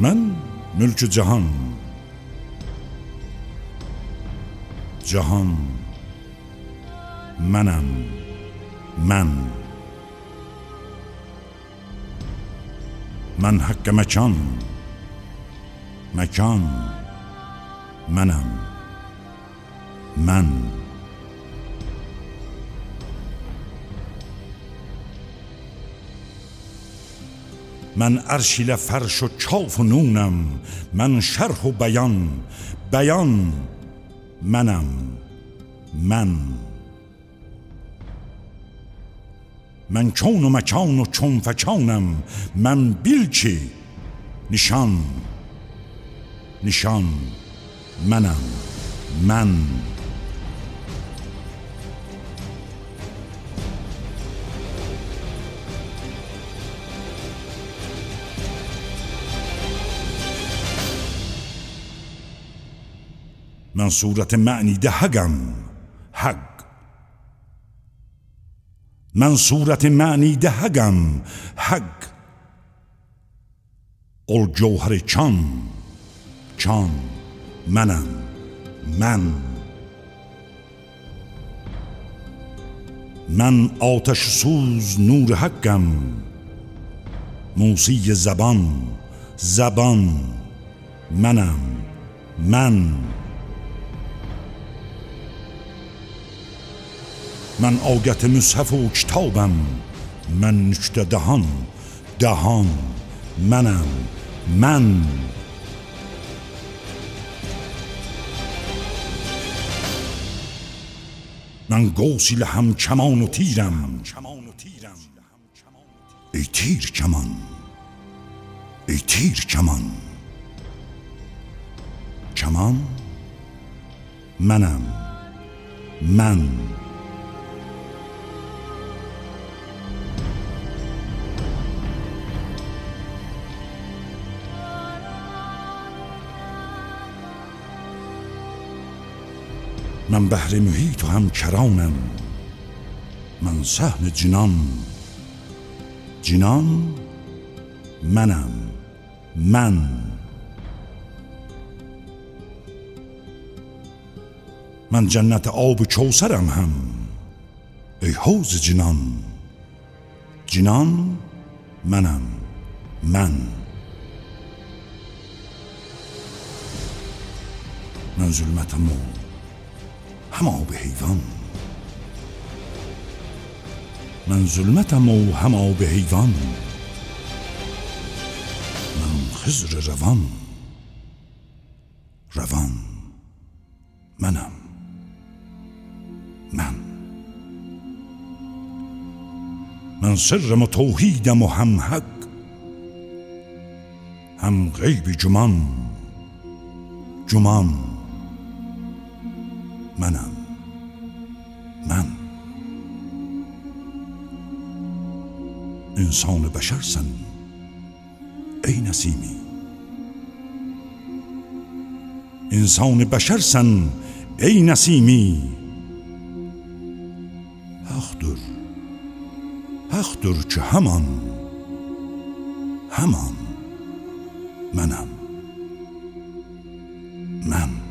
من ملک جهان جهان منم من من حق مکان مکان منم من من ارشیل فرش و چاف و نونم من شرح و بیان بیان منم من. من چون و مکان و چون فچانم من بیلچی نشان نشان منم من. من صورت معنی ده هگم هگ من صورت معنی ده هگم هگ قل جوهر چان. چان. منم. من. من آتش سوز نور حقم. موسی زبان. زبان. منم. من. من آگت مصحف و کتابم من نشته دهان دهان منم من. من گوسیل هم کمان و تیرم. ای تیر کمان ای تیر کمان. کمان منم من. من بحر محیط و هم کرانم من سهم جنان. جنان منم من. من جنت آب چوسرم هم ای حوز جنان. جنان منم من. من ظلمتم و هم آب حیوان من ظلمتم و هم آب حیوان من خزر روان. روان. منم. من. من سرم و توحیدم و هم حق. هم غیب جمان. جمان. Mənəm. Mən. İnsanı bəşərsən. Ey Nəsimi. İnsanı bəşərsən, ey Nəsimi. Haxdır. Haxdır ki, həman. Həman. Mənəm. Mən.